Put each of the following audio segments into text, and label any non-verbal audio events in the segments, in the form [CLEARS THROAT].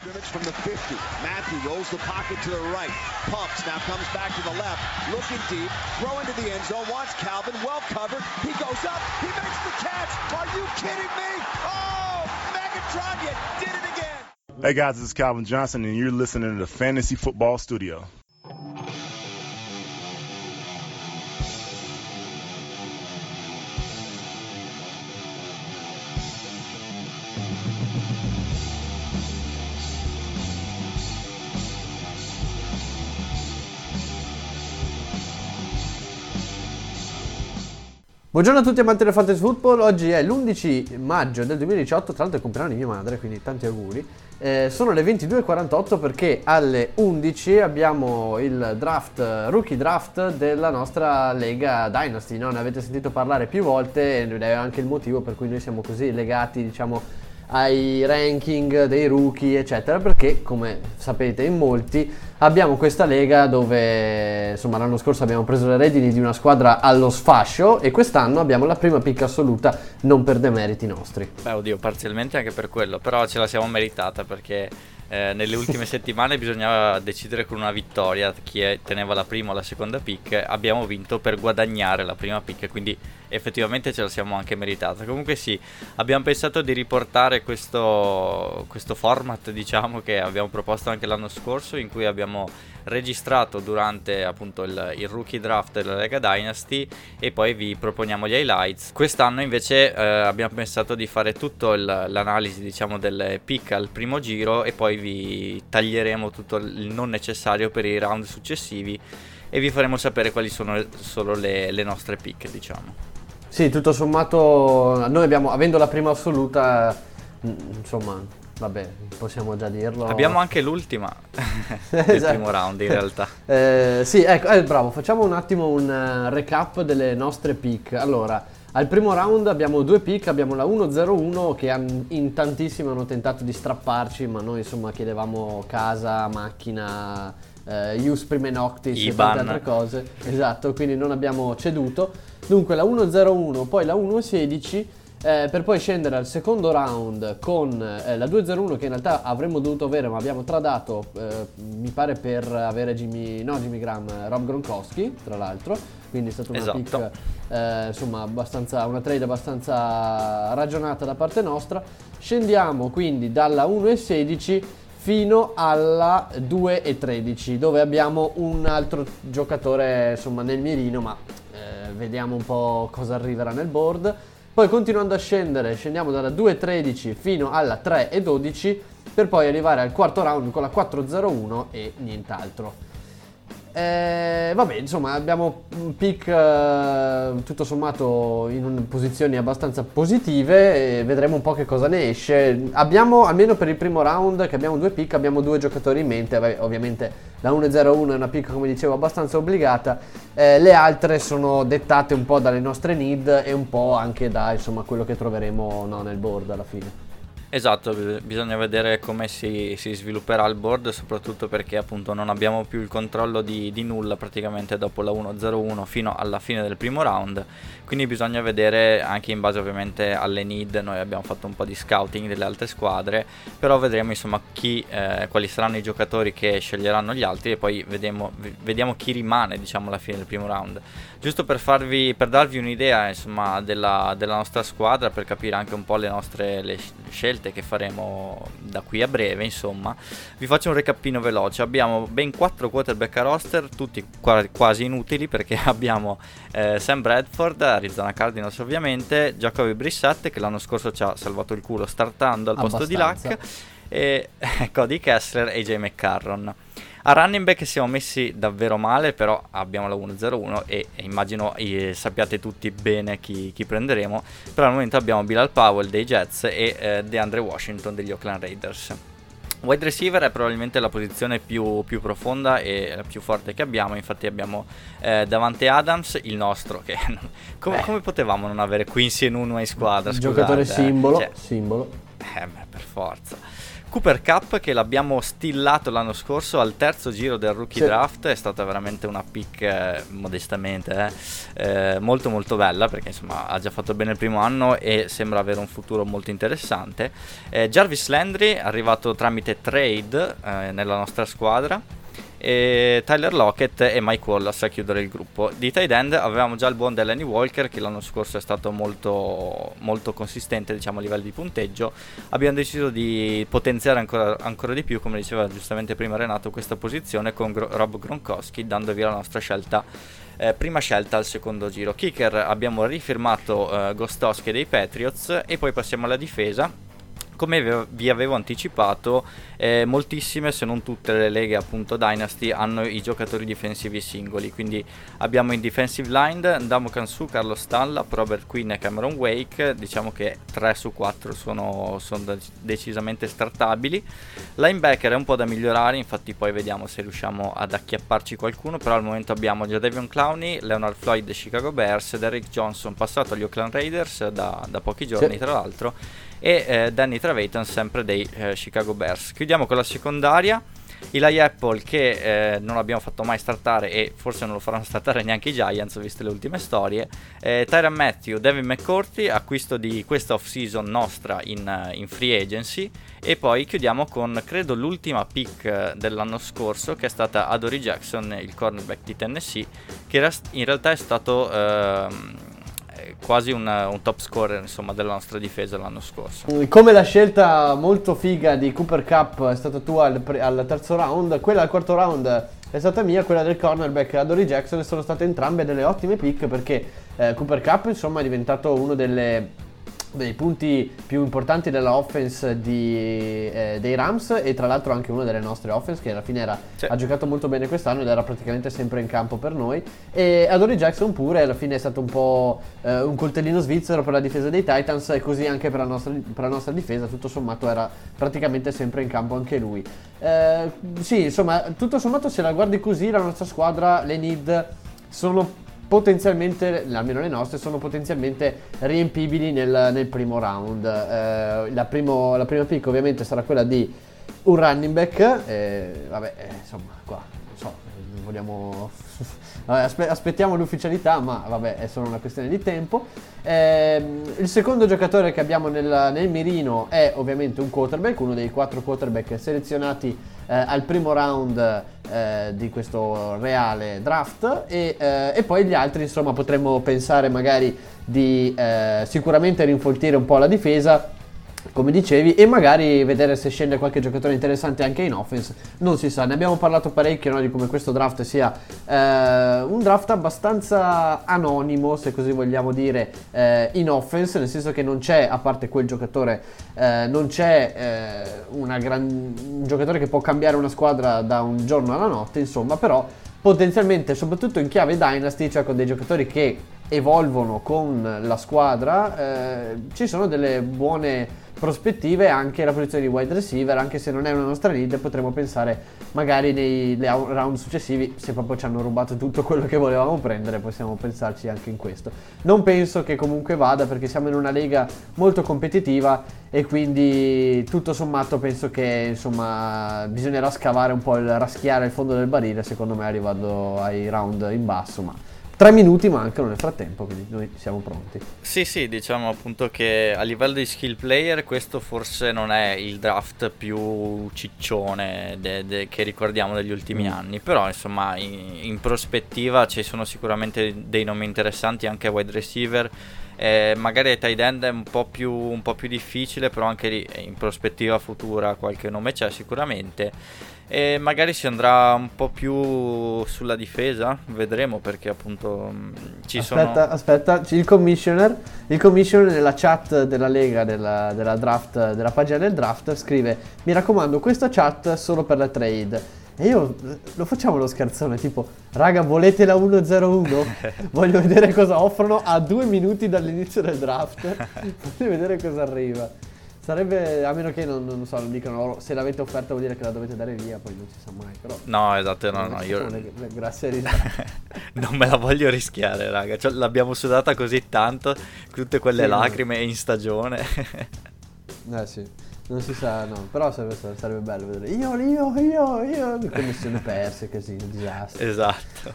scrimmage from the 50. Matthew rolls the pocket to the right. Pumps, now comes back to the left. Looking deep, throw into the end zone, wants Calvin, well covered. He goes up, he makes the catch. Are you kidding me? Oh, Megatron, you did it again. Hey guys, this is Calvin Johnson, and you're listening to the Fantasy Football Studio. Buongiorno a tutti amanti del fantasy football, oggi è l'11 maggio del 2018, tra l'altro è il compleanno di mia madre, quindi tanti auguri. Eh, sono le 22.48 perché alle 11 abbiamo il draft, rookie draft della nostra Lega Dynasty, no? ne avete sentito parlare più volte ed è anche il motivo per cui noi siamo così legati diciamo ai ranking dei rookie eccetera perché come sapete in molti abbiamo questa lega dove insomma l'anno scorso abbiamo preso le redini di una squadra allo sfascio e quest'anno abbiamo la prima picca assoluta non per demeriti nostri beh oddio parzialmente anche per quello però ce la siamo meritata perché eh, nelle ultime [LAUGHS] settimane bisognava decidere con una vittoria chi teneva la prima o la seconda pick. Abbiamo vinto per guadagnare la prima pick, quindi effettivamente ce la siamo anche meritata. Comunque sì, abbiamo pensato di riportare questo, questo format, diciamo, che abbiamo proposto anche l'anno scorso, in cui abbiamo registrato durante appunto il, il, rookie draft della Lega Dynasty e poi vi proponiamo gli highlights. Quest'anno invece eh, abbiamo pensato di fare tutto il, l'analisi diciamo delle pick al primo giro e poi vi taglieremo tutto il non necessario per i round successivi e vi faremo sapere quali sono solo le, le nostre pick diciamo. Sì, tutto sommato, noi abbiamo, avendo la prima assoluta, mm, insomma, vabbè, possiamo già dirlo. Abbiamo anche l'ultima [LAUGHS] del esatto. primo round in realtà. eh, sì, ecco, eh, bravo, facciamo un attimo un uh, recap delle nostre pick. Allora, al primo round abbiamo due pick, abbiamo la 1-0-1 che in tantissimi hanno tentato di strapparci, ma noi insomma chiedevamo casa, macchina, eh, Ius Prime Noctis Iban. e tante altre cose. Esatto, quindi non abbiamo ceduto. Dunque la 1-0-1, poi la 1-16 eh, per poi scendere al secondo round con eh, la 2-0-1 che in realtà avremmo dovuto avere ma abbiamo tradato eh, mi pare per avere Jimmy, no Jimmy Graham, Rob Gronkowski tra l'altro quindi è stata una esatto. pick eh, insomma abbastanza, una trade abbastanza ragionata da parte nostra scendiamo quindi dalla 1-16 fino alla 2-13 dove abbiamo un altro giocatore insomma nel mirino ma eh, vediamo un po' cosa arriverà nel board poi continuando a scendere, scendiamo dalla 2.13 fino alla 3.12 per poi arrivare al quarto round con la 4.01 e nient'altro. Eh, vabbè, insomma, abbiamo un pick eh, tutto sommato in posizioni abbastanza positive e vedremo un po' che cosa ne esce. Abbiamo, almeno per il primo round, che abbiamo due pick, abbiamo due giocatori in mente. Vabbè, ovviamente la 1-0-1 è una pick, come dicevo, abbastanza obbligata. Eh, le altre sono dettate un po' dalle nostre need e un po' anche da insomma, quello che troveremo no, nel board alla fine. Esatto, bisogna vedere come si, si, svilupperà il board, soprattutto perché appunto non abbiamo più il controllo di, di, nulla praticamente dopo la 1-0-1 fino alla fine del primo round, quindi bisogna vedere anche in base ovviamente alle need, noi abbiamo fatto un po' di scouting delle altre squadre, però vedremo insomma chi, eh, quali saranno i giocatori che sceglieranno gli altri e poi vediamo, vediamo chi rimane diciamo alla fine del primo round. Giusto per, farvi, per darvi un'idea insomma della, della nostra squadra, per capire anche un po' le nostre le scelte scelte che faremo da qui a breve, insomma, vi faccio un recapino veloce. Abbiamo ben 4 quarterback a roster, tutti quasi inutili perché [LAUGHS] abbiamo eh, Sam Bradford, Arizona Cardinals ovviamente, Jacoby Brissette che l'anno scorso ci ha salvato il culo startando al posto di Luck e [LAUGHS] Cody Kessler e AJ McCarron. A running back siamo messi davvero male, però abbiamo la 1-0-1 e, e immagino eh, sappiate tutti bene chi, chi, prenderemo. Però al momento abbiamo Bilal Powell dei Jets e eh, DeAndre Washington degli Oakland Raiders. Wide receiver è probabilmente la posizione più, più, profonda e la più forte che abbiamo, infatti abbiamo eh, Davante Adams, il nostro, che [LAUGHS] come, come, potevamo non avere Quincy e Nuno in squadra? Scusate, giocatore simbolo, cioè, simbolo. Eh beh, per forza. Cooper Cup che l'abbiamo stillato l'anno scorso al terzo giro del rookie sì. draft, è stata veramente una pick eh, modestamente eh, eh, molto molto bella perché insomma ha già fatto bene il primo anno e sembra avere un futuro molto interessante. Eh, Jarvis Landry arrivato tramite trade eh, nella nostra squadra e Tyler Lockett e Mike Wallace a chiudere il gruppo. Di tight end avevamo già il buon Delaney Walker che l'anno scorso è stato molto, molto consistente diciamo, a livello di punteggio. Abbiamo deciso di potenziare ancora, ancora di più, come diceva giustamente prima Renato, questa posizione con Gro- Rob Gronkowski dando via la nostra scelta. Eh, prima scelta al secondo giro. Kicker abbiamo rifirmato eh, Gostowski dei Patriots e poi passiamo alla difesa come vi avevo anticipato, eh, moltissime, se non tutte le leghe appunto Dynasty hanno i giocatori difensivi singoli. Quindi abbiamo in defensive line Ndamo Kansu, Carlo Stalla, Robert Quinn e Cameron Wake. Diciamo che 3 su 4 sono, sono decisamente startabili. Linebacker è un po' da migliorare, infatti poi vediamo se riusciamo ad acchiapparci qualcuno. Però al momento abbiamo Jadavion Clowney, Leonard Floyd dei Chicago Bears, Derrick Johnson passato agli Oakland Raiders da, da pochi giorni sì. tra l'altro e eh, Danny Trevathan sempre dei eh, Chicago Bears. Chiudiamo con la secondaria. Eli Apple che eh, non abbiamo fatto mai startare e forse non lo faranno startare neanche i Giants viste le ultime storie eh, Tyron Matthew, Devin McCourty acquisto di questa off season nostra in, uh, in, free agency e poi chiudiamo con credo l'ultima pick uh, dell'anno scorso che è stata Adory Jackson il cornerback di Tennessee che in realtà è stato uh, quasi un, un, top scorer insomma, della nostra difesa l'anno scorso. Come la scelta molto figa di Cooper Cup è stata tua al, al terzo round, quella al quarto round è stata mia, quella del cornerback Adory Jackson sono state entrambe delle ottime pick perché eh, Cooper Cup insomma è diventato uno delle dei punti più importanti della offense di, eh, dei Rams e tra l'altro anche una delle nostre offense che alla fine era, sì. ha giocato molto bene quest'anno ed era praticamente sempre in campo per noi e Adore Jackson pure alla fine è stato un po' eh, un coltellino svizzero per la difesa dei Titans e così anche per la nostra, per la nostra difesa tutto sommato era praticamente sempre in campo anche lui eh, sì insomma tutto sommato se la guardi così la nostra squadra le need sono potenzialmente, almeno le nostre, sono potenzialmente riempibili nel, nel primo round. Eh, la, primo, la, prima pick ovviamente sarà quella di un running back, eh, vabbè, eh, insomma, qua, non so, vogliamo... [LAUGHS] Aspe- aspettiamo l'ufficialità, ma vabbè, è solo una questione di tempo. Eh, il secondo giocatore che abbiamo nel, nel, mirino è ovviamente un quarterback, uno dei quattro quarterback selezionati eh, al primo round eh, di questo reale draft e, eh, e, poi gli altri insomma potremmo pensare magari di eh, sicuramente rinfoltire un po' la difesa come dicevi, e magari vedere se scende qualche giocatore interessante anche in offense. Non si sa, ne abbiamo parlato parecchio no, di come questo draft sia eh, un draft abbastanza anonimo, se così vogliamo dire, eh, in offense, nel senso che non c'è, a parte quel giocatore, eh, non c'è eh, gran... un giocatore che può cambiare una squadra da un giorno alla notte, insomma, però potenzialmente, soprattutto in chiave Dynasty, cioè con dei giocatori che evolvono con la squadra, eh, ci sono delle buone prospettive anche la posizione di wide receiver, anche se non è una nostra lead, potremmo pensare magari nei round successivi, se proprio ci hanno rubato tutto quello che volevamo prendere, possiamo pensarci anche in questo. Non penso che comunque vada perché siamo in una lega molto competitiva e quindi tutto sommato penso che insomma bisognerà scavare un po' il raschiare il fondo del barile, secondo me arrivando ai round in basso, ma Tre minuti mancano nel frattempo, quindi noi siamo pronti. Sì, sì, diciamo appunto che a livello di skill player questo forse non è il draft più ciccione de- de- che ricordiamo degli ultimi mm. anni, però insomma in-, in prospettiva ci sono sicuramente dei nomi interessanti anche a wide receiver. Eh, magari ai tight end è un po, più, un po' più difficile, però anche lì in prospettiva futura qualche nome c'è sicuramente. E magari si andrà un po' più sulla difesa, vedremo perché appunto mm, ci aspetta, sono... Aspetta, il commissioner, il commissioner nella chat della Lega, della, della, draft, della pagina del draft, scrive Mi raccomando, questa chat solo per la trade. E io lo facciamo lo scherzone, tipo, raga, volete la 101? [LAUGHS] Voglio vedere cosa offrono a due minuti dall'inizio del draft. [LAUGHS] Voglio vedere cosa arriva. Sarebbe, a meno che non, non so, non dicano loro, se l'avete offerta vuol dire che la dovete dare via, poi non si sa mai, però... No, esatto, no, no, io... Le, le grazie [LAUGHS] non me la voglio rischiare, raga, cioè, l'abbiamo sudata così tanto, tutte quelle sì, lacrime no. in stagione. [LAUGHS] eh sì. Non si sa, no, però sarebbe, sarebbe bello vedere io, io, io, io, connessioni perse, così, disastro. Esatto.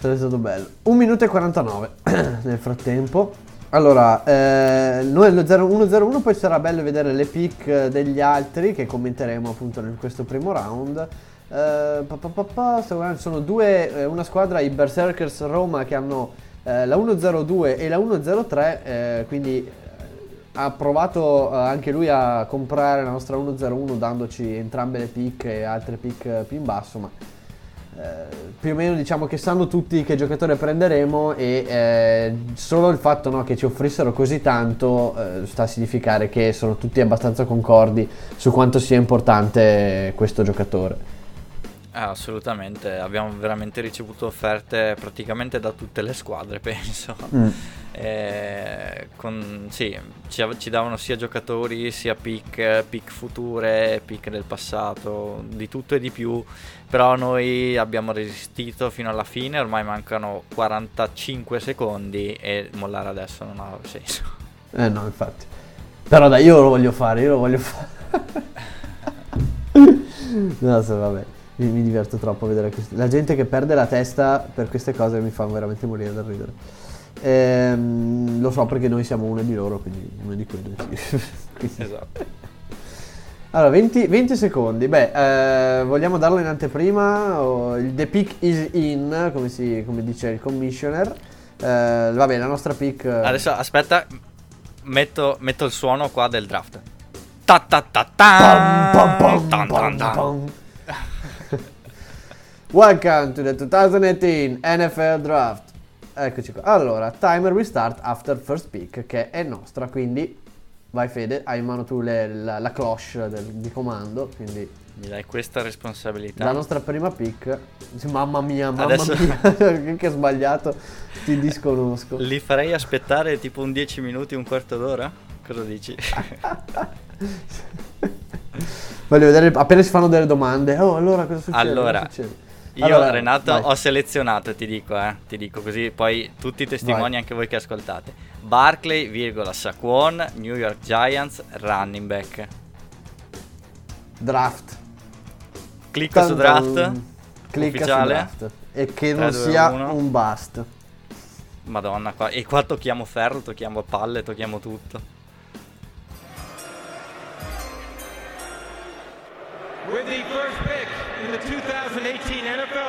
Sarebbe stato bello. 1 minuto e 49 [CLEARS THROAT] nel frattempo. Allora, eh, noi lo 1-0-1 poi sarà bello vedere le pick degli altri che commenteremo appunto in questo primo round. Eh, pa, pa, pa, sono due, eh, una squadra, i Berserkers Roma che hanno eh, la 1-0-2 e la 1-0-3, eh, quindi ha provato eh, anche lui a comprare la nostra 1-0-1 dandoci entrambe le pick e altre pick più in basso, ma eh, più o meno diciamo che sanno tutti che giocatore prenderemo e eh, solo il fatto no, che ci offrissero così tanto eh, sta a significare che sono tutti abbastanza concordi su quanto sia importante questo giocatore. Ah, assolutamente, abbiamo veramente ricevuto offerte praticamente da tutte le squadre, [LAUGHS] penso. Mm. Eh, con, sì, ci, ci, davano sia giocatori, sia pick, pick future, pick del passato, di tutto e di più. Però noi abbiamo resistito fino alla fine, ormai mancano 45 secondi e mollare adesso non ha senso. Eh no, infatti. Però dai, io lo voglio fare, io lo voglio fare. [LAUGHS] [LAUGHS] no, se vabbè mi, mi diverto troppo a vedere questi. La gente che perde la testa per queste cose mi fa veramente morire da ridere. Ehm, lo so perché noi siamo uno di loro, quindi uno di quelli. [LAUGHS] quindi. Esatto. Allora, 20, 20 secondi. Beh, eh, vogliamo darlo in anteprima? O il the pick is in, come, si, come dice il commissioner. Eh, vabbè, la nostra pick. Adesso aspetta, metto, metto il suono qua del draft. Ta ta ta ta. Pam, pam, pam. Welcome to the 2018 NFL Draft. Eccoci qua. Allora, timer restart after first pick, che è nostra, quindi vai Fede, hai in mano tu le, la, la, cloche del, di comando, quindi... Mi dai questa responsabilità. La nostra prima pick. Mamma mia, mamma Adesso... mia, [LAUGHS] che sbagliato, ti disconosco. Li farei aspettare tipo un 10 minuti, un quarto d'ora? Cosa dici? [LAUGHS] Voglio vedere, appena si fanno delle domande, oh allora cosa succede? Allora, cosa succede? Io, allora, Renato, vai. ho selezionato, ti dico, eh, ti dico così, poi tutti i testimoni, vai. anche voi che ascoltate. Barclay, virgola, Saquon, New York Giants, running back. Draft. Clicco su draft. Clicca ufficiale. su draft. E che 3, non 2, sia 1. un bust. Madonna, qua. E qua tocchiamo ferro, tocchiamo palle, tocchiamo tutto.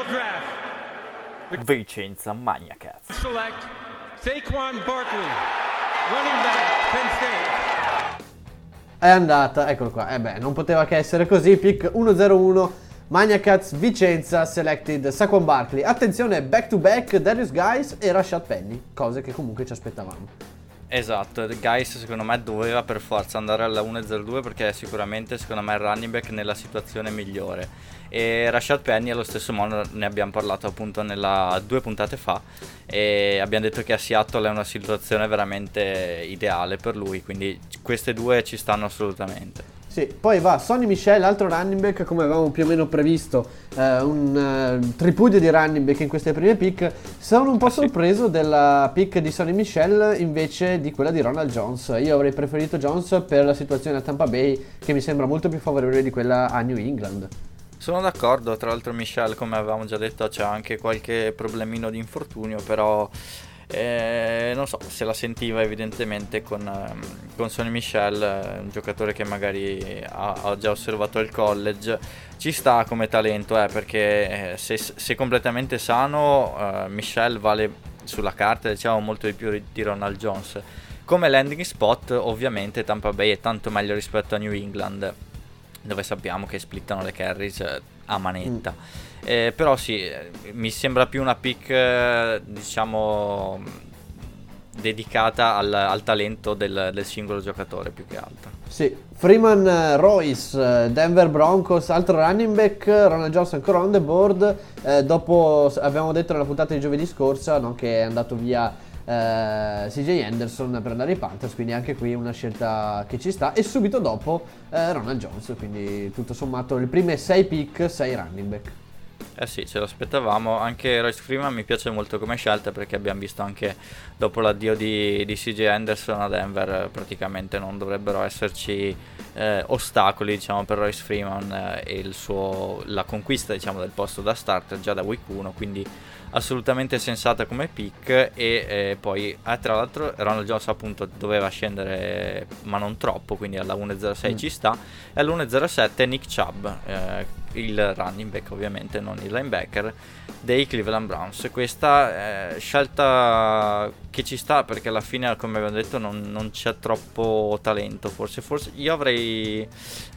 Draft. Vicenza Maniacats. Select Saquon Barkley, running back, Penn State. È andata, eccolo qua. Eh beh, non poteva che essere così. Pick 1-0-1. Maniacats Vicenza selected Saquon Barkley. Attenzione, back to back Darius Guys e Rashad Penny, cose che comunque ci aspettavamo. Esatto, Geis secondo me doveva per forza andare alla 1-0-2 perché è sicuramente secondo me il running back nella situazione migliore. E Rashad Penny allo stesso modo ne abbiamo parlato appunto nella due puntate fa e abbiamo detto che a Seattle è una situazione veramente ideale per lui, quindi queste due ci stanno assolutamente. Sì, poi va Sonny Michel, altro running back, come avevamo più o meno previsto, eh, un uh, tripudio di running back in queste prime pick. Sono un po' ah, sorpreso della pick di Sonny Michel invece di quella di Ronald Jones. Io avrei preferito Jones per la situazione a Tampa Bay, che mi sembra molto più favorevole di quella a New England. Sono d'accordo, tra l'altro Michel, come avevamo già detto, c'è anche qualche problemino di infortunio, però eh, non so se la sentiva evidentemente con, ehm, con Sonny Michel, un giocatore che magari ha, ha, già osservato il college. Ci sta come talento, eh, perché eh, se, se, completamente sano, eh, Michel vale sulla carta diciamo molto di più di Ronald Jones. Come landing spot, ovviamente Tampa Bay è tanto meglio rispetto a New England, dove sappiamo che splittano le carries eh, a manetta. Mm. Eh, però sì, mi sembra più una pick, eh, diciamo, dedicata al, al talento del, del, singolo giocatore più che altro. Sì, Freeman eh, Royce, eh, Denver Broncos, altro running back, Ronald Jones ancora on the board. Eh, dopo abbiamo detto nella puntata di giovedì scorsa no, che è andato via eh, CJ Anderson per andare ai Panthers, quindi anche qui una scelta che ci sta. E subito dopo eh, Ronald Jones, quindi tutto sommato le prime 6 pick, 6 running back. Eh sì, ce l'aspettavamo. Anche Royce Freeman mi piace molto come scelta perché abbiamo visto anche dopo l'addio di, di CJ Anderson a Denver praticamente non dovrebbero esserci eh, ostacoli diciamo, per Royce Freeman eh, e suo, la conquista diciamo, del posto da starter già da week 1, quindi assolutamente sensata come pick e eh, poi eh, tra l'altro Ronald Jones appunto doveva scendere ma non troppo quindi alla 1.06 mm. ci sta e all'1.07 Nick Chubb eh, il running back ovviamente non il linebacker dei Cleveland Browns. Questa scelta che ci sta perché alla fine come abbiamo detto non, non c'è troppo talento forse, forse io avrei,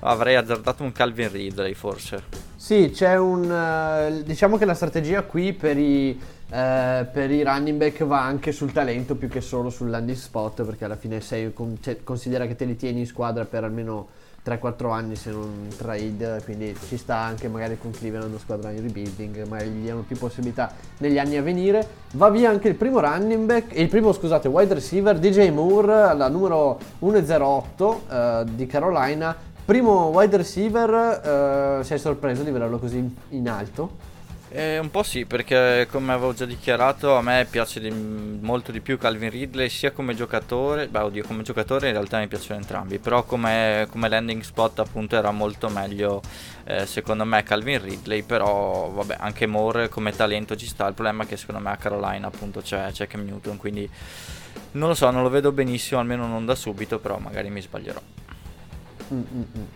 avrei azzardato un Calvin Ridley forse. Sì, c'è un... Uh, diciamo che la strategia qui per i, uh, per i running back va anche sul talento più che solo sul landing spot perché alla fine sei, con, cioè, considera che te li tieni in squadra per almeno 3-4 anni se non trade, quindi ci sta anche magari con Cleveland una squadra in rebuilding, magari gli diano più possibilità negli anni a venire. Va via anche il primo running back, il primo scusate, wide receiver, DJ Moore, la numero 108 uh, di Carolina, Primo wide receiver, uh, sei sorpreso di vederlo così in alto? Eh, un po' sì, perché come avevo già dichiarato, a me piace di, molto di più Calvin Ridley, sia come giocatore, beh oddio, come giocatore in realtà mi piacciono entrambi, però come, come landing spot appunto era molto meglio eh, secondo me Calvin Ridley, però vabbè, anche Moore come talento ci sta, il problema è che secondo me a Carolina appunto c'è, c'è Cam Newton, quindi non lo so, non lo vedo benissimo, almeno non da subito, però magari mi sbaglierò.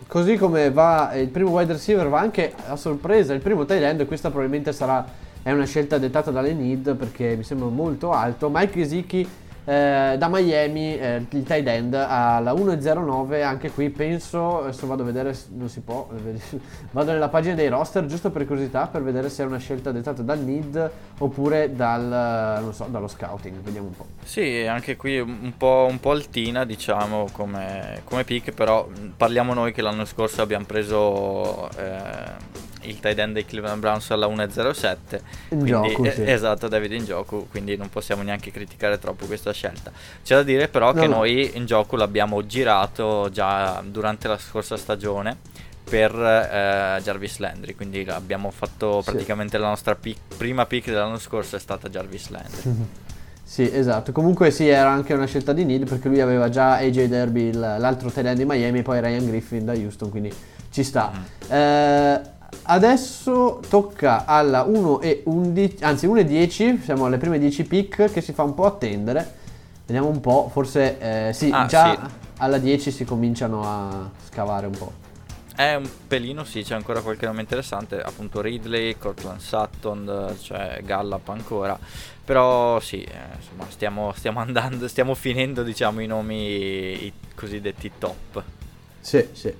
Così come va il primo wide receiver va anche a sorpresa il primo tight end, questa probabilmente sarà una scelta dettata dalle need perché mi sembra molto alto. Mike Gesicki eh, da Miami eh, il tight end alla 1.09 anche qui penso adesso vado a vedere non si può [LAUGHS] vado nella pagina dei roster giusto per curiosità per vedere se è una scelta dettata dal need oppure dal, so, dallo scouting vediamo un po' sì anche qui un po', un po altina diciamo come, come pick però parliamo noi che l'anno scorso abbiamo preso eh, il tight end dei Cleveland Browns alla 1.07 in quindi, gioco, sì. eh, esatto David in gioco quindi non possiamo neanche criticare troppo questa scelta c'è da dire però no, che no. noi in gioco l'abbiamo girato già durante la scorsa stagione per eh, Jarvis Landry quindi abbiamo fatto praticamente sì. la nostra pick, prima pick dell'anno scorso è stata Jarvis Landry Sì, esatto. Comunque sì, era anche una scelta di Neil perché lui aveva già AJ Derby, l'altro tight end di Miami, e poi Ryan Griffin da Houston, quindi ci sta. Mm-hmm. Eh, Adesso tocca alla 1 e 11, anzi 1 e 10, siamo alle prime 10 pick che si fa un po' attendere. Vediamo un po', forse eh, sì, ah, già sì. alla 10 si cominciano a scavare un po'. È un pelino, sì, c'è ancora qualche nome interessante, appunto Ridley, Cortland Sutton, cioè Gallup ancora, però sì, eh, insomma, stiamo, stiamo, andando, stiamo finendo, diciamo, i nomi i cosiddetti top. Sì, sì.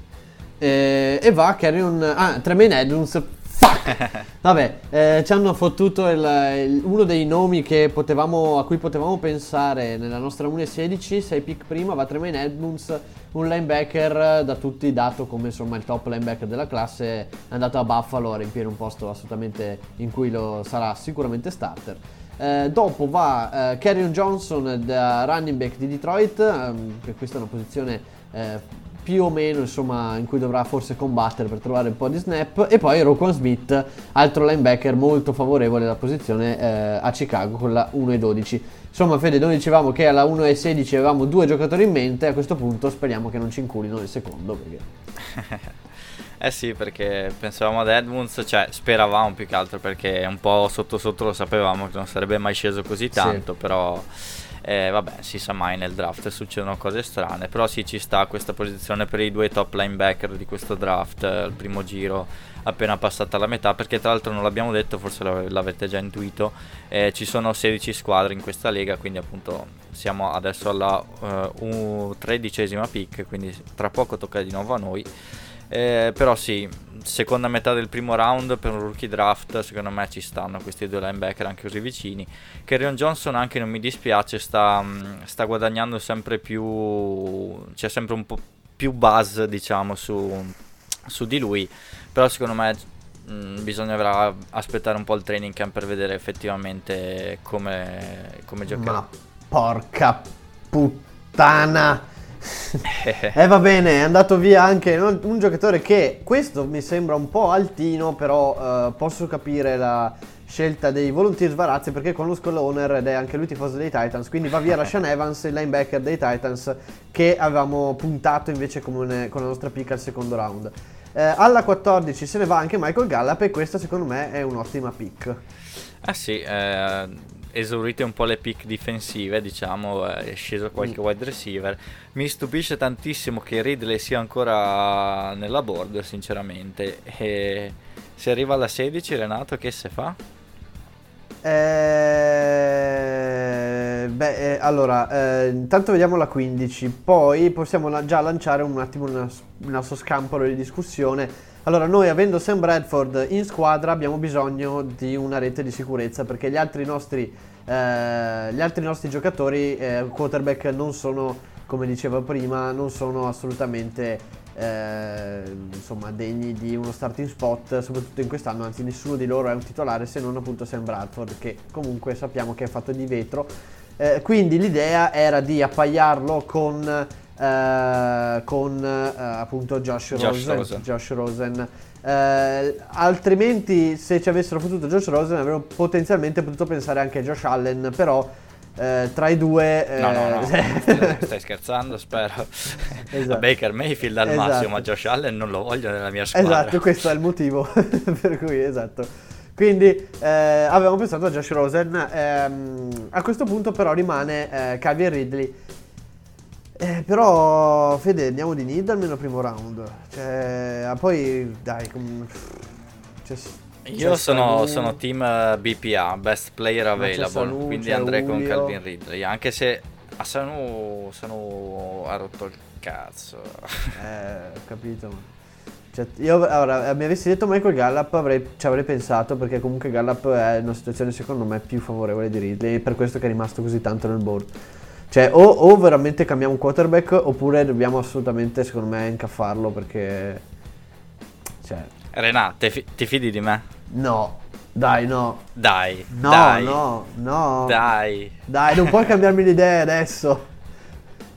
Eh, e va Carrion. Ah, Tremaine Edmonds. Fuck! [LAUGHS] Vabbè, eh, ci hanno fottuto il, il, uno dei nomi potevamo, a cui potevamo pensare nella nostra 1.16, 6 pick prima, va Tremaine Edmonds, un linebacker da tutti dato come insomma il top linebacker della classe, è andato a Buffalo a riempire un posto assolutamente in cui lo sarà sicuramente starter. Eh, dopo va eh, Carrion Johnson da running back di Detroit, ehm, che questa è una posizione eh, più o meno insomma in cui dovrà forse combattere per trovare un po' di snap. E poi Roquan Smith altro linebacker molto favorevole alla posizione eh, a Chicago con la 1-12 insomma Fede noi dicevamo che alla 1-16 avevamo due giocatori in mente. A questo punto speriamo che non ci inculino il secondo perché... [LAUGHS] Eh sì, perché pensavamo ad Edmunds, cioè speravamo più che altro perché un po' sotto sotto lo sapevamo che non sarebbe mai sceso così tanto, sì. però eh, vabbè, si sa mai nel draft, succedono cose strane, però sì ci sta questa posizione per i due top linebacker di questo draft, eh, il primo giro appena passata la metà, perché tra l'altro non l'abbiamo detto, forse l'avete già intuito, eh, ci sono 16 squadre in questa lega, quindi appunto siamo adesso alla uh, tredicesima pick, quindi tra poco tocca di nuovo a noi. Eh, però sì, seconda metà del primo round per un rookie draft, secondo me ci stanno questi due linebacker anche così vicini. Kerrion Johnson anche non mi dispiace, sta, mm, sta guadagnando sempre più, c'è sempre un po' più buzz diciamo su, su di lui, però secondo me mh, mm, bisognerà aspettare un po' il training camp per vedere effettivamente come, come giocherà. Ma porca puttana! Eh, va bene, è andato via anche un, un, giocatore che questo mi sembra un po' altino, però uh, posso capire la scelta dei Volunteers Varazzi perché conosco l'owner ed è anche lui tifoso dei Titans, quindi va via Rashan Evans, il linebacker dei Titans che avevamo puntato invece come con la nostra pick al secondo round. Eh, alla 14 se ne va anche Michael Gallup e questa secondo me è un'ottima pick. Ah sì, eh, esaurite un po' le pick difensive, diciamo, è sceso qualche mm. wide receiver. Mi stupisce tantissimo che Ridley sia ancora nella board, sinceramente. E se arriva alla 16, Renato, che se fa? Eh, beh, eh, allora, eh, intanto vediamo la 15, poi possiamo la- già lanciare un attimo il nostro scampolo di discussione. Allora, noi avendo Sam Bradford in squadra abbiamo bisogno di una rete di sicurezza perché gli altri nostri, eh, gli altri nostri giocatori, eh, quarterback, non sono, come dicevo prima, non sono assolutamente eh, insomma, degni di uno starting spot, soprattutto in quest'anno, anzi nessuno di loro è un titolare se non appunto Sam Bradford, che comunque sappiamo che è fatto di vetro. Eh, quindi l'idea era di appaiarlo con, eh, con eh, appunto Josh, Josh Rosen. Rosen. Josh Rosen. Eh, altrimenti se ci avessero fottuto Josh Rosen avremmo potenzialmente potuto pensare anche a Josh Allen, però eh, tra i due... Eh... No, no, no, [LAUGHS] [LAUGHS] stai scherzando, spero. Esatto. [LAUGHS] Baker Mayfield al esatto. massimo, ma Josh Allen non lo voglio nella mia squadra. Esatto, questo è il motivo per cui, esatto. Quindi eh, avevamo pensato a Josh Rosen, ehm, a questo punto però rimane eh, Calvin Ridley. Eh, però Fede andiamo di need almeno primo round. Cioè, poi dai, com- cioè, io sono, sono, team eh, BPA, Best Player Available, Sanu, quindi andrei Julio. con Calvin Ridley, anche se a Sanu, Sanu ha rotto il cazzo. Eh, [LAUGHS] ho capito. Cioè, io allora, mi avessi detto Michael Gallup avrei, ci avrei pensato perché comunque Gallup è una situazione secondo me più favorevole di Ridley per questo che è rimasto così tanto nel board. Cioè o, o veramente cambiamo un quarterback oppure dobbiamo assolutamente secondo me incaffarlo perché... Cioè... Renà, ti, ti fidi di me? No, dai, no. Dai, no, dai. no, no. Dai. Dai, non puoi cambiarmi l'idea adesso.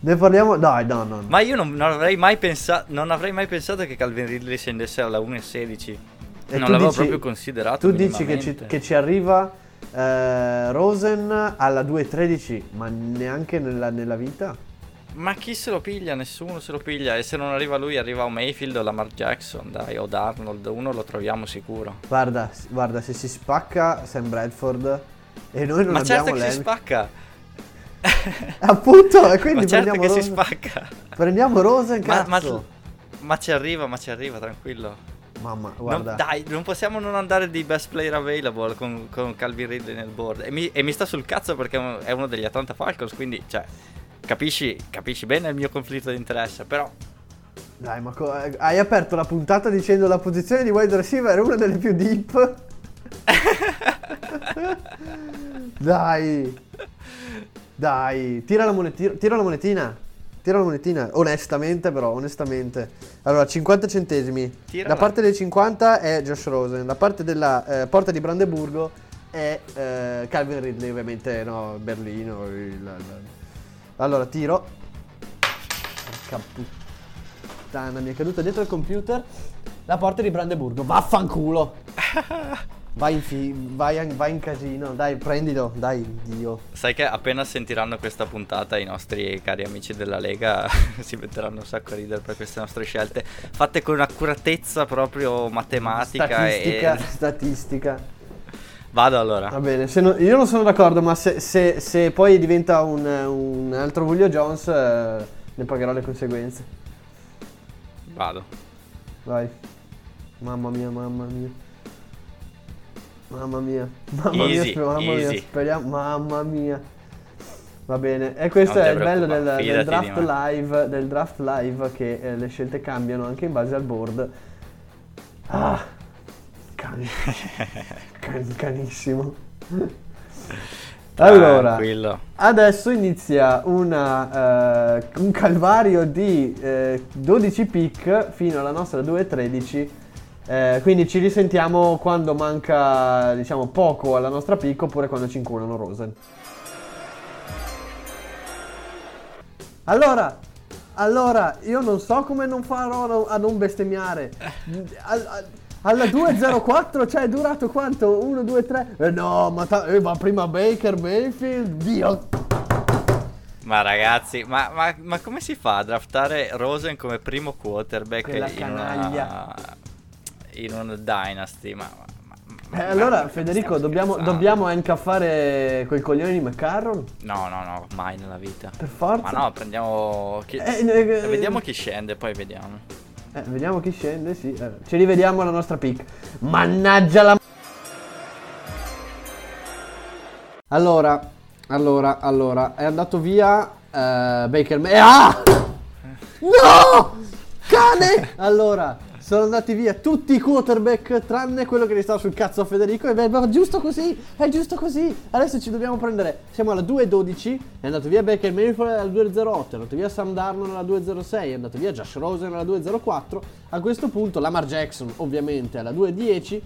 Ne parliamo. Dai, no, no. Ma io non, non, avrei mai pensato. Non avrei mai pensato che Calvin Ridley scendesse alla 1,16. E non l'avevo dici, proprio considerato. Tu dici che ci, che ci arriva eh, Rosen alla 2,13, ma neanche nella, nella vita? Ma chi se lo piglia? Nessuno se lo piglia. E se non arriva lui, arriva un Mayfield o Lamar Jackson, dai, o Darnold. Uno lo troviamo sicuro. Guarda, guarda, se si spacca Sam Bradford e noi non Ma abbiamo certo che si spacca. [LAUGHS] Appunto, [LAUGHS] e quindi ma certo prendiamo che Rosen. si spacca. Prendiamo Rosen, ma. Ma, ma, ci arriva, ma ci arriva, tranquillo. Mamma, guarda. Non, dai, non possiamo non andare di best player available con, con Calvin Ridley nel board. E mi, e mi, sta sul cazzo perché è uno degli Atlanta Falcons, quindi, cioè... Capisci, capisci bene il mio conflitto di interesse, però dai, ma co- hai aperto la puntata dicendo la posizione di wide receiver è una delle più deep. [LAUGHS] Dai. Dai, tira la, moneti- tira la monetina. Tira la monetina. Onestamente, però, onestamente. Allora, 50 centesimi. Tirala. La parte dei 50 è Josh Rosen. La parte della eh, porta di Brandeburgo è eh, Calvin Ridley, ovviamente, no, Berlino. Il, il, allora, tiro. Porca puttana, mi è caduta dietro il computer la porta di Brandeburgo. Vaffanculo. [LAUGHS] Vai in, fi- vai, vai in casino, dai, prendilo, dai, Dio. Sai che appena sentiranno questa puntata i nostri cari amici della Lega [LAUGHS] si metteranno un sacco a ridere per queste nostre scelte, fatte con un'accuratezza proprio matematica statistica, e... Statistica. Vado allora. Va bene, no, io non sono d'accordo, ma se, se, se poi diventa un, un, altro Julio Jones, eh, ne pagherò le conseguenze. Vado. Vai. Mamma mia, mamma mia. Mamma mia. Mamma easy, mia, mamma easy. mia, speriamo. Mamma mia. Va bene, e questo è il bello del, del, draft live, del, draft live, che eh, le scelte cambiano anche in base al board. Ah cani. [LAUGHS] Can, canissimo. Allora, Tranquillo. adesso inizia una, uh, un calvario di uh, 12 pick fino alla nostra 2.13. Uh, quindi ci risentiamo quando manca diciamo poco alla nostra pick oppure quando ci inculano Rosen. Allora, allora, io non so come non farò a non bestemmiare. Al, al, alla 2.04, cioè è durato quanto? 1, 2, 3. Eh no, ma, ta- eh, ma prima Baker Mayfield, Dio. Ma ragazzi, ma, ma, ma, come si fa a draftare Rosen come primo quarterback Quella in canaglia. una, in una Dynasty? Ma, Eh, allora, Federico, dobbiamo, dobbiamo incaffare quel coglione di McCarron? No, no, no, mai nella vita. Per forza? Ma no, prendiamo... Chi... Eh, eh, Vediamo chi scende, poi vediamo. Eh, vediamo chi scende, sì. eh, ci rivediamo alla nostra pick. Mannaggia la... Allora, allora, allora, è andato via eh, Baker May- Ah! No! Cane! Allora, sono andati via tutti i quarterback tranne quello che gli stava sul cazzo a Federico e beh, ma giusto così, è giusto così. Adesso ci dobbiamo prendere, siamo alla 2.12, è andato via Baker Mayfield alla 2.08, è andato via Sam Darnold alla 2.06, è andato via Josh Rosen alla 2.04. A questo punto Lamar Jackson ovviamente alla 2.10.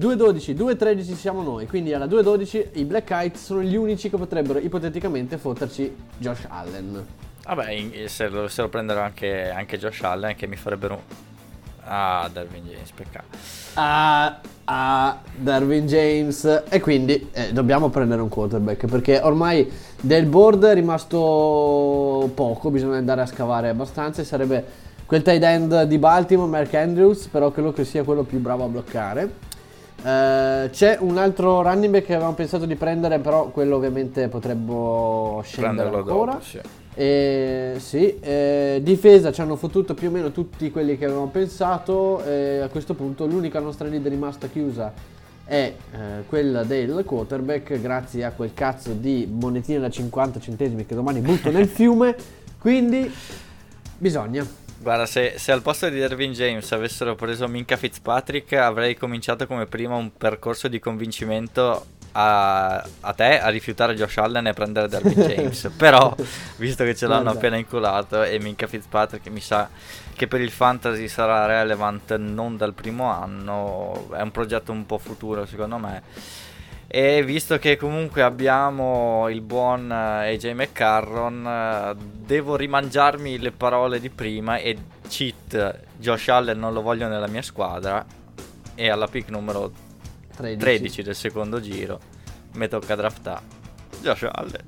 2.12, 2.13 siamo noi, quindi alla 2.12 i Black Kites sono gli unici che potrebbero ipoteticamente fotterci Josh Allen. Vabbè, se lo, se lo prenderò anche, anche Josh Allen, che mi farebbero... Ah, Darwin James, peccato. a, a Darwin James e quindi eh, dobbiamo prendere un quarterback perché ormai del board è rimasto poco, bisogna andare a scavare abbastanza e sarebbe quel tight end di Baltimore, Mark Andrews, però credo che sia quello più bravo a bloccare. Eh, c'è un altro running back che avevamo pensato di prendere, però quello ovviamente potrebbe scendere Prenderlo ancora. dopo, sì. E, sì, eh, difesa ci hanno fottuto più o meno tutti quelli che avevamo pensato. e a questo punto l'unica nostra lead rimasta chiusa è eh, quella del quarterback, grazie a quel cazzo di monetine da 50 centesimi che domani butto nel [LAUGHS] fiume. Quindi bisogna. Guarda, se, se al posto di Dervin James avessero preso Minka Fitzpatrick, avrei cominciato come prima un percorso di convincimento a, a te a rifiutare Josh Allen e prendere Dervin [LAUGHS] James. Però, visto che ce l'hanno Guarda. appena inculato e Minka Fitzpatrick mi sa che per il fantasy sarà relevant non dal primo anno, è un progetto un po' futuro secondo me. E visto che comunque abbiamo il buon eh, AJ McCarron, eh, devo rimangiarmi le parole di prima e cheat Josh Allen non lo voglio nella mia squadra e alla pick numero 13. 13 del secondo giro mi tocca draftare Josh Allen.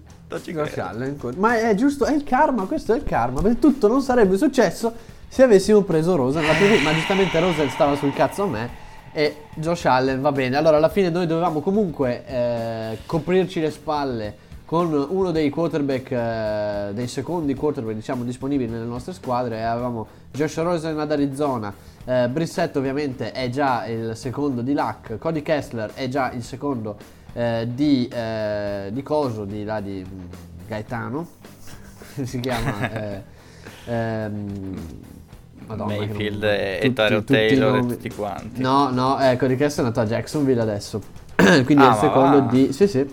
Josh. Ma è giusto, è il karma, questo è il karma. Perché tutto non sarebbe successo se avessimo preso Rosen. Ma giustamente Rosen stava sul cazzo a me. E Josh Allen va bene. Allora, alla fine noi dovevamo comunque eh, coprirci le spalle con uno dei quarterback, eh, dei secondi quarterback, diciamo, disponibili nelle nostre squadre. Avevamo Josh Rosen ad Arizona. Eh, Brissett ovviamente è già il secondo di Luck. Cody Kessler è già il secondo eh, di, eh, di Coso, di, là, di mm, Gaetano. [LAUGHS] Si chiama? Eh, ehm, Madonna, Mayfield non- e, tutti- i Taylor e tutti quanti. No, no, ecco, di questo è andato a Jacksonville adesso. [CLEARS THROAT] Quindi Ah, è il secondo va. di... Sì, sì.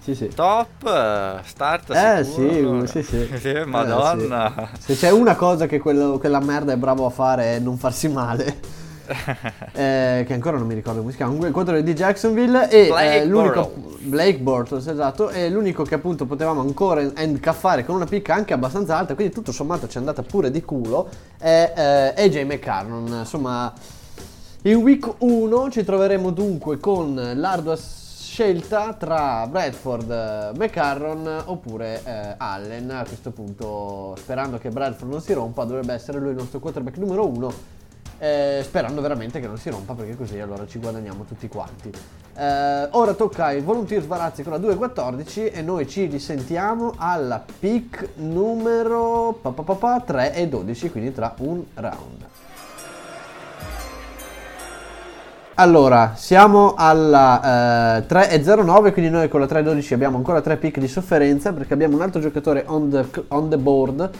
Sì, sì. Top, eh, start Eh sicuro, sì, allora. sì, sì. [LAUGHS] Eh, Madonna. sì. Se c'è una cosa che quello- quella merda è bravo a fare è non farsi male. [LAUGHS] Eh, che ancora non mi ricordo come si chiama. Il quarterback di Jacksonville e Blake eh, l'unico Bortles. Blake Bortles, esatto, è l'unico che appunto potevamo ancora incaffare con una picca anche abbastanza alta, quindi tutto sommato ci è andata pure di culo. È eh, AJ McCarron, insomma, in week 1 ci troveremo dunque con l'ardua scelta tra Bradford, eh, McCarron oppure eh, Allen. A questo punto, sperando che Bradford non si rompa, dovrebbe essere lui il nostro quarterback numero 1. Sperando veramente che non si rompa perché così allora ci guadagniamo tutti quanti. Eh, ora tocca ai Volunteers Varazzi con la 2.14 e noi ci risentiamo alla pick numero pa, pa, pa, pa, 3 e 12, quindi tra un round. Allora, siamo alla eh, 3.09, quindi noi con la 3.12 abbiamo ancora 3 pick di sofferenza perché abbiamo un altro giocatore on the, on the board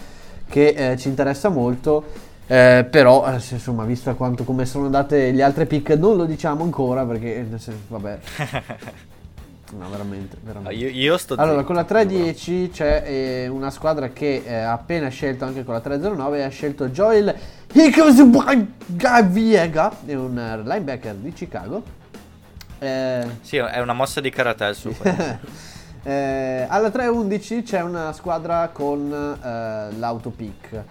che eh, ci interessa molto. Eh, però, eh, insomma, visto quanto come sono andate le altre pick, non lo diciamo ancora perché, eh, vabbè, [LAUGHS] no, veramente, veramente. Io, io Allora, zitto, con la giuro. 3.10 c'è eh, una squadra che eh, ha appena scelto anche con la 3.09 ha scelto Joel Viega, è un eh, linebacker di Chicago. Eh, Sì, è una mossa di karate il suo. [LAUGHS] eh, alla 3.11 c'è una squadra con eh, l'autopick.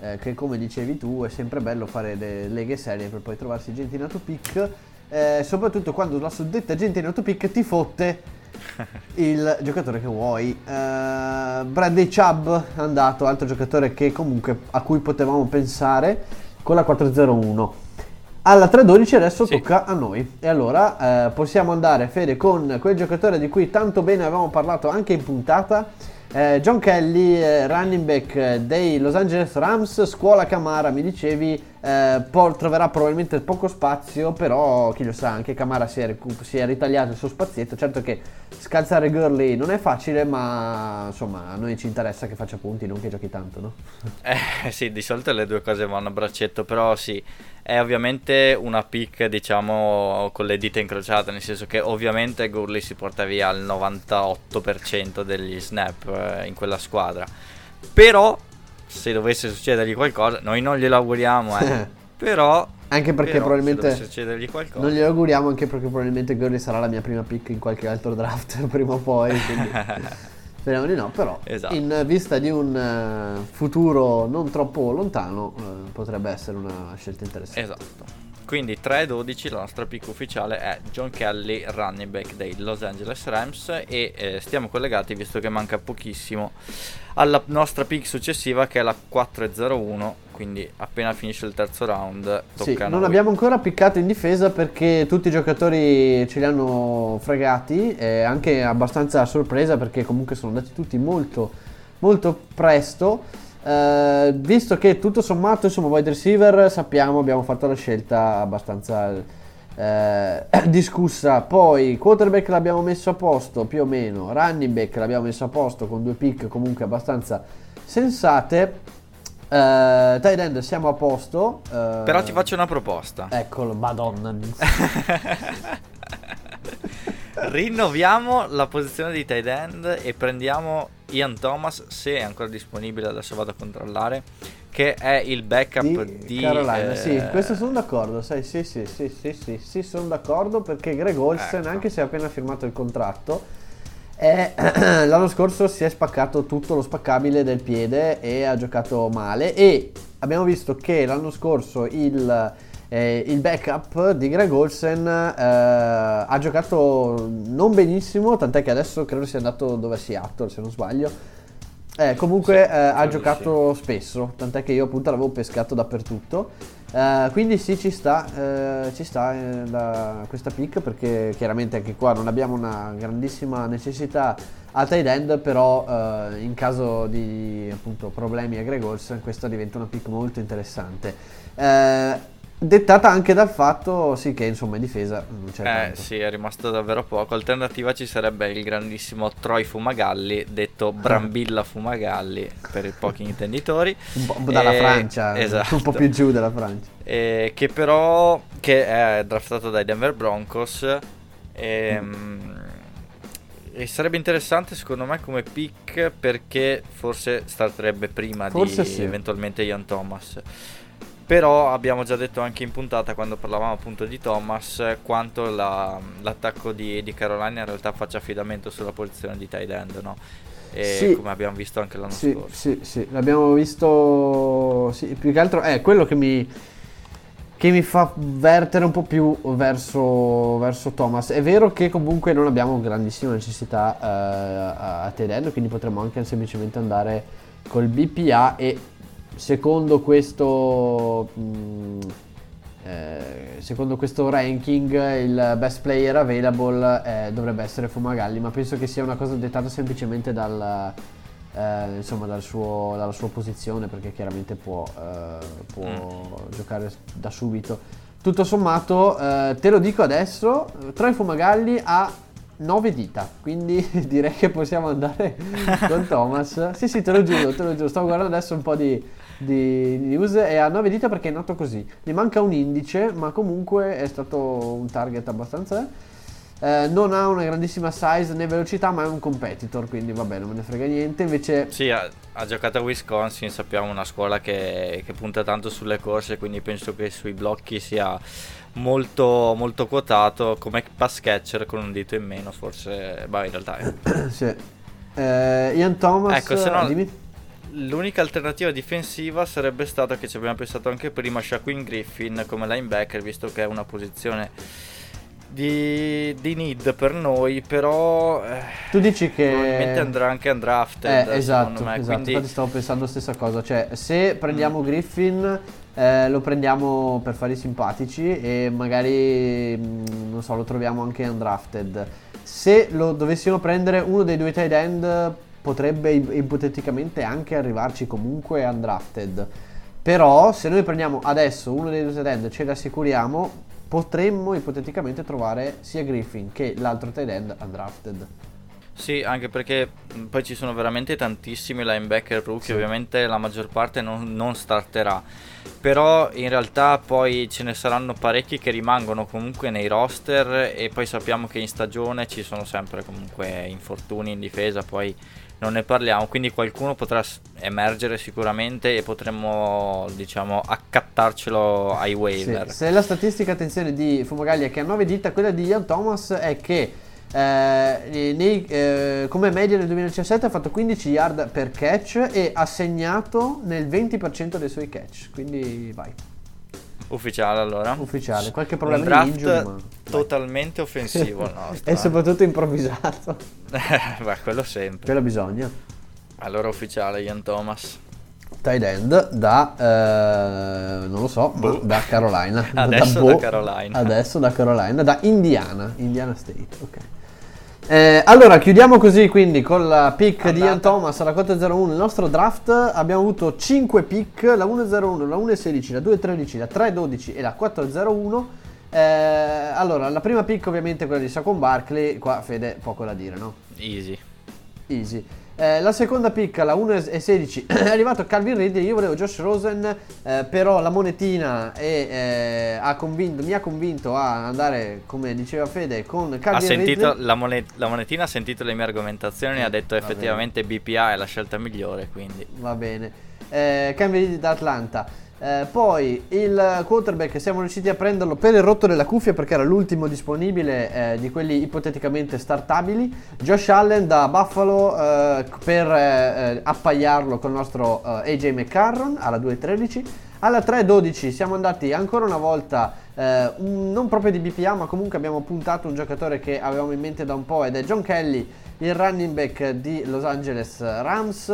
Eh, che come dicevi tu è sempre bello fare le leghe serie per poi trovarsi gente in autopic, eh, soprattutto quando la suddetta gente in autopic ti fotte [LAUGHS] il giocatore che vuoi. Uh, Bradley Chubb è andato, altro giocatore che comunque a cui potevamo pensare con la 401. Alla 3.12 adesso sì. tocca a noi e allora eh, possiamo andare Fede con quel giocatore di cui tanto bene avevamo parlato anche in puntata eh, John Kelly, eh, running back dei Los Angeles Rams, scuola Camara, mi dicevi, eh, po- troverà probabilmente poco spazio, però chi lo sa, anche Camara si è, si è ritagliato il suo spazietto. Certo che scalzare Gurley non è facile, ma insomma a noi ci interessa che faccia punti, non che giochi tanto, no? Eh sì, di solito le due cose vanno a braccetto, però sì, è ovviamente una pick diciamo con le dita incrociate nel senso che ovviamente Gurley si porta via il 98% degli snap eh, in quella squadra però se dovesse succedergli qualcosa noi non glielo auguriamo eh. [LAUGHS] però anche perché però, probabilmente succedergli qualcosa non glielo auguriamo anche perché probabilmente Gurley sarà la mia prima pick in qualche altro draft [LAUGHS] prima o poi quindi [LAUGHS] Speriamo di no, però esatto. in vista di un uh, futuro non troppo lontano uh, potrebbe essere una scelta interessante. Esatto. Quindi 3-12 la nostra pick ufficiale è John Kelly, running back dei Los Angeles Rams e eh, stiamo collegati visto che manca pochissimo alla nostra pick successiva che è la 4-0-1 quindi appena finisce il terzo round tocca sì, non abbiamo ancora piccato in difesa perché tutti i giocatori ce li hanno fregati e anche abbastanza a sorpresa perché comunque sono andati tutti molto molto presto uh, visto che tutto sommato insomma wide receiver sappiamo abbiamo fatto la scelta abbastanza uh, [COUGHS] discussa poi quarterback l'abbiamo messo a posto più o meno running back l'abbiamo messo a posto con due pick comunque abbastanza sensate Uh, tight end siamo a posto. Uh, Però ti faccio una proposta. Eccolo, madonna. [LAUGHS] [LAUGHS] Rinnoviamo la posizione di tight end e prendiamo Ian Thomas, se è ancora disponibile, adesso vado a controllare, che è il backup di, di Carolina. Eh... Sì, questo sono d'accordo, sai, sì, sì, sì, sì, sì, sì, sono d'accordo perché Greg Olsen, ecco. anche se ha appena firmato il contratto, e [CLEARS THROAT] l'anno scorso si è spaccato tutto lo spaccabile del piede e ha giocato male e abbiamo visto che l'anno scorso il, eh, il backup di Greg Olsen eh, ha giocato non benissimo, tant'è che adesso credo sia andato dove Seattle se non sbaglio. Eh, comunque sì, eh, ha giocato sì. spesso, tant'è che io appunto l'avevo pescato dappertutto. Uh, quindi sì, ci sta, uh, ci sta la, questa pick perché chiaramente anche qua non abbiamo una grandissima necessità a tight end, però in caso di appunto, problemi a Greg Olsen questa diventa una pick molto interessante. Dettata anche dal fatto sì, che insomma in difesa non c'è eh, tanto. sì, è rimasto davvero poco. Alternativa ci sarebbe il grandissimo Troy Fumagalli, detto Brambilla Fumagalli per i pochi intenditori. Un po', dalla e... Francia, esatto. un po' più giù della Francia. E che però che è draftato dai Denver Broncos. E, mm. e sarebbe interessante secondo me come pick perché forse starterebbe prima forse di sì. eventualmente Ian Thomas. Però abbiamo già detto anche in puntata quando parlavamo appunto di Thomas quanto la, l'attacco di, di, Carolina in realtà faccia affidamento sulla posizione di tight end, no? E sì, come abbiamo visto anche l'anno sì, scorso. Sì, sì, l'abbiamo visto sì, più che altro è quello che mi, che mi fa vertere un po' più verso, verso, Thomas. È vero che comunque non abbiamo grandissima necessità uh, a, end, quindi potremmo anche semplicemente andare col BPA e secondo questo, mh, mm, eh, secondo questo ranking il best player available eh, dovrebbe essere Fumagalli, ma penso che sia una cosa dettata semplicemente dal, eh, insomma, dal suo, dalla sua posizione, perché chiaramente può, eh, può mm. giocare da subito. Tutto sommato, eh, te lo dico adesso, Troy Fumagalli ha 9 dita, quindi [LAUGHS] direi che possiamo andare [LAUGHS] con Thomas. Sì, sì, te lo giuro, te lo giuro. Sto guardando adesso un po' di, di news e ha 9 dita perché è nato così. Gli manca un indice, ma comunque è stato un target abbastanza... Eh, non ha una grandissima size né velocità, ma è un competitor, quindi vabbè, non me ne frega niente. Invece, sì, ha, ha giocato a Wisconsin. Sappiamo una scuola che, che, punta tanto sulle corse, quindi penso che sui blocchi sia molto, molto quotato come pass catcher con un dito in meno. Forse, beh, in realtà, è. [COUGHS] sì. Eh, Ian Thomas, ecco, se no, dimmi L'unica alternativa difensiva sarebbe stata che ci abbiamo pensato anche prima Shaquin Griffin come linebacker, visto che è una posizione di, di need per noi, però eh, tu dici che probabilmente andrà anche undrafted. Eh, esatto, me, esatto. Quindi... infatti stavo pensando la stessa cosa, cioè se prendiamo mm. Griffin eh, lo prendiamo per fare i simpatici e magari mm, non so, lo troviamo anche undrafted. Se lo dovessimo prendere uno dei due tight end potrebbe ipoteticamente anche arrivarci comunque undrafted. Però se noi prendiamo adesso uno dei due tight end e ce l'assicuriamo, potremmo ipoteticamente trovare sia Griffin che l'altro tight end undrafted. Sì, anche perché poi ci sono veramente tantissimi linebacker rookie, sì. ovviamente la maggior parte non, non, starterà, però in realtà poi ce ne saranno parecchi che rimangono comunque nei roster e poi sappiamo che in stagione ci sono sempre comunque infortuni in difesa, poi non ne parliamo, quindi qualcuno potrà emergere sicuramente e potremmo diciamo accattarcelo ai waiver. Sì. Se la statistica attenzione di Fumagaglia che ha 9 dita, quella di Ian Thomas è che eh, nei, eh, come media nel 2017 ha fatto 15 yard per catch e ha segnato nel 20% dei suoi catch, quindi vai. Ufficiale allora. Ufficiale, qualche problema Un draft di injury, totalmente offensivo il [LAUGHS] nostro. e soprattutto improvvisato. Beh, quello sempre. Quello bisogna. Allora ufficiale Ian Thomas. Tight end da eh, non lo so, boh. da Carolina. [LAUGHS] Adesso da, boh, da Carolina. Adesso da Carolina, da Indiana, Indiana State, ok. Eh, allora, chiudiamo così quindi con la pick Andata. di Ian Thomas alla 4-0-1. Il nostro draft abbiamo avuto 5 pick, la 1-0-1, la 1-16, la 2-13, la 3-12 e la 4-0-1. Eh, allora, la prima pick ovviamente è quella di Saquon Barkley, qua Fede poco da dire, no? Easy. Easy. Eh, la seconda picca, la 1 e 16, [CLEARS THROAT] è arrivato Calvin Ridley, io volevo Josh Rosen, eh, però la monetina è, eh, convinto, mi ha convinto a andare, come diceva Fede, con Calvin ha sentito, Ridley. La, monet- la, monetina ha sentito le mie argomentazioni e ha detto effettivamente bene. BPA è la scelta migliore, quindi. Va bene. Eh, Calvin Ridley da Atlanta. Eh, poi il quarterback siamo riusciti a prenderlo per il rotto della cuffia perché era l'ultimo disponibile eh, di quelli ipoteticamente startabili. Josh Allen da Buffalo eh, per eh, eh, appaiarlo con il nostro eh, AJ McCarron alla 2.13. Alla 3.12 siamo andati ancora una volta, un, non proprio di BPA, ma comunque abbiamo puntato un giocatore che avevamo in mente da un po' ed è John Kelly, il running back di Los Angeles Rams,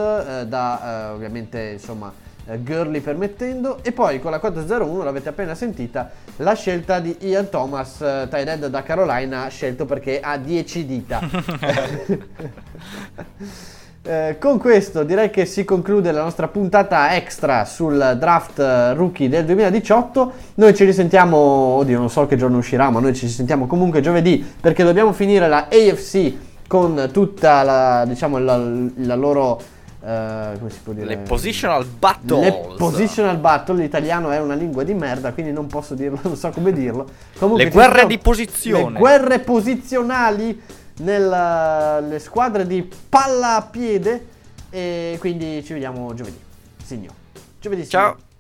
da ovviamente insomma eh, Gurley permettendo. E poi con la 4-0-1 l'avete appena sentita la scelta di Ian Thomas eh, tight da Carolina scelto perché ha 10 dita. [LAUGHS] Eh, con questo direi che si conclude la nostra puntata extra sul draft eh, rookie del 2018 noi ci risentiamo oddio non so che giorno uscirà ma noi ci sentiamo comunque giovedì perché dobbiamo finire la AFC con tutta la, diciamo, la, la loro Uh, come si può dire? Le positional battle. Le positional battle, l'italiano è una lingua di merda, quindi non posso dirlo, non so come dirlo. Comunque, le guerre sono, di posizione. Le guerre posizionali nelle squadre di palla a piede. E quindi ci vediamo giovedì. Signor. Giovedì. Ciao. Signor.